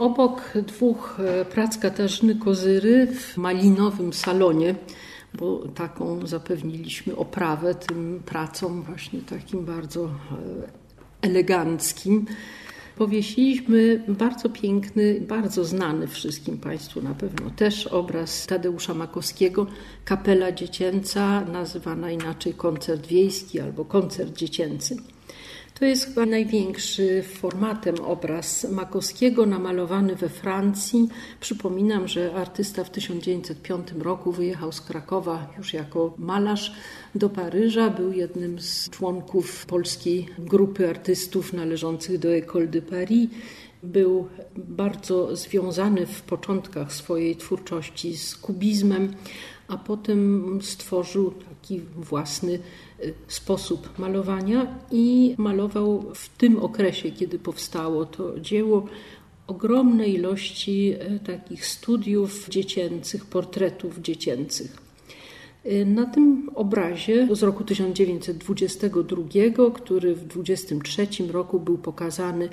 Obok dwóch e, prac Katarzyny Kozyry w malinowym salonie, bo taką zapewniliśmy oprawę tym pracom właśnie takim bardzo e, eleganckim, powiesiliśmy bardzo piękny, bardzo znany wszystkim Państwu na pewno też obraz Tadeusza Makowskiego, Kapela Dziecięca, nazywana inaczej koncert wiejski albo koncert dziecięcy. To jest chyba największy formatem obraz Makowskiego, namalowany we Francji. Przypominam, że artysta w 1905 roku wyjechał z Krakowa już jako malarz do Paryża. Był jednym z członków polskiej grupy artystów należących do École de Paris. Był bardzo związany w początkach swojej twórczości z kubizmem, a potem stworzył taki własny y, sposób malowania i malował w tym okresie, kiedy powstało to dzieło, ogromne ilości y, takich studiów dziecięcych, portretów dziecięcych. Y, na tym obrazie z roku 1922, który w 1923 roku był pokazany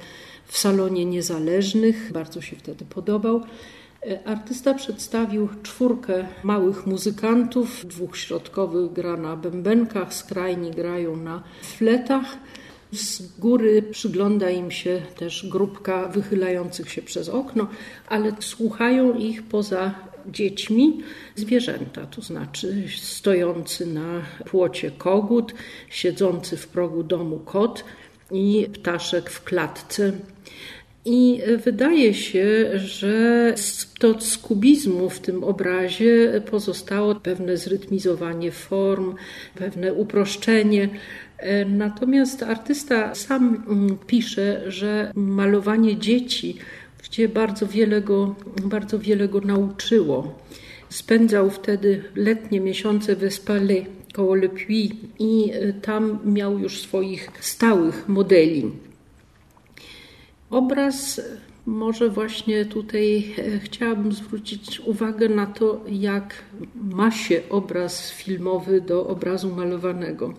w Salonie Niezależnych, bardzo się wtedy podobał, Artysta przedstawił czwórkę małych muzykantów, dwóch środkowych gra na bębenkach, skrajni grają na fletach. Z góry przygląda im się też grupka wychylających się przez okno, ale słuchają ich poza dziećmi zwierzęta, to znaczy stojący na płocie kogut, siedzący w progu domu kot i ptaszek w klatce. I wydaje się, że to z kubizmu w tym obrazie pozostało pewne zrytmizowanie form, pewne uproszczenie. Natomiast artysta sam mm, pisze, że malowanie dzieci gdzie bardzo wiele go, bardzo wiele go nauczyło. Spędzał wtedy letnie miesiące w Espalais koło Le Puy i tam miał już swoich stałych modeli. Obraz może właśnie tutaj e, chciałabym zwrócić uwagę na to, jak ma się obraz filmowy do obrazu malowanego.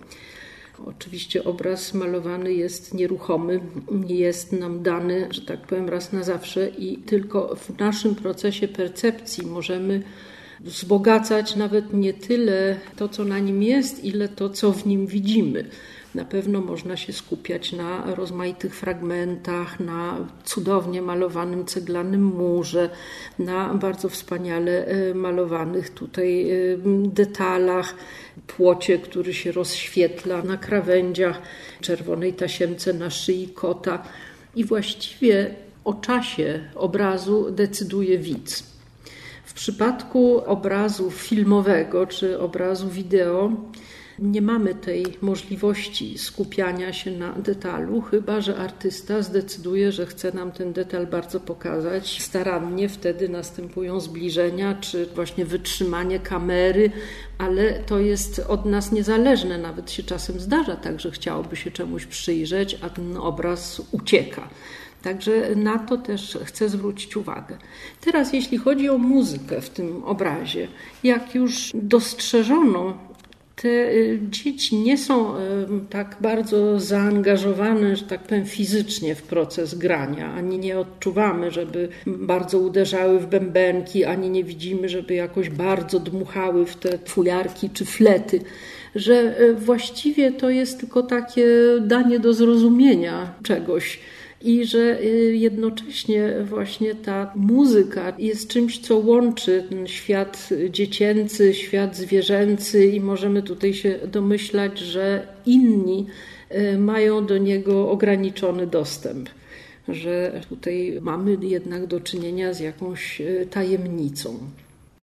Oczywiście obraz malowany jest nieruchomy, jest nam dany, że tak powiem, raz na zawsze i tylko w naszym procesie percepcji możemy wzbogacać nawet nie tyle to, co na nim jest, ile to, co w nim widzimy. Na pewno można się skupiać na rozmaitych fragmentach, na cudownie malowanym ceglanym murze, na bardzo wspaniale e, malowanych tutaj e, detalach, płocie, który się rozświetla na krawędziach, czerwonej tasiemce na szyi kota. I właściwie o czasie obrazu decyduje widz. W przypadku obrazu filmowego czy obrazu wideo nie mamy tej możliwości skupiania się na detalu, chyba że artysta zdecyduje, że chce nam ten detal bardzo pokazać. Starannie wtedy następują zbliżenia, czy właśnie wytrzymanie kamery, ale to jest od nas niezależne. Nawet się czasem zdarza tak, że chciałoby się czemuś przyjrzeć, a ten obraz ucieka. Także na to też chcę zwrócić uwagę. Teraz, jeśli chodzi o muzykę w tym obrazie, jak już dostrzeżono te y, dzieci nie są y, tak bardzo zaangażowane, że tak powiem, fizycznie w proces grania, ani nie odczuwamy, żeby bardzo uderzały w bębenki, ani nie widzimy, żeby jakoś bardzo dmuchały w te fujarki czy flety że y, właściwie to jest tylko takie danie do zrozumienia czegoś i że y, jednocześnie właśnie ta muzyka jest czymś, co łączy ten świat dziecięcy, świat zwierzęcy i możemy tutaj się domyślać, że inni y, mają do niego ograniczony dostęp. Że tutaj mamy jednak do czynienia z jakąś y, tajemnicą.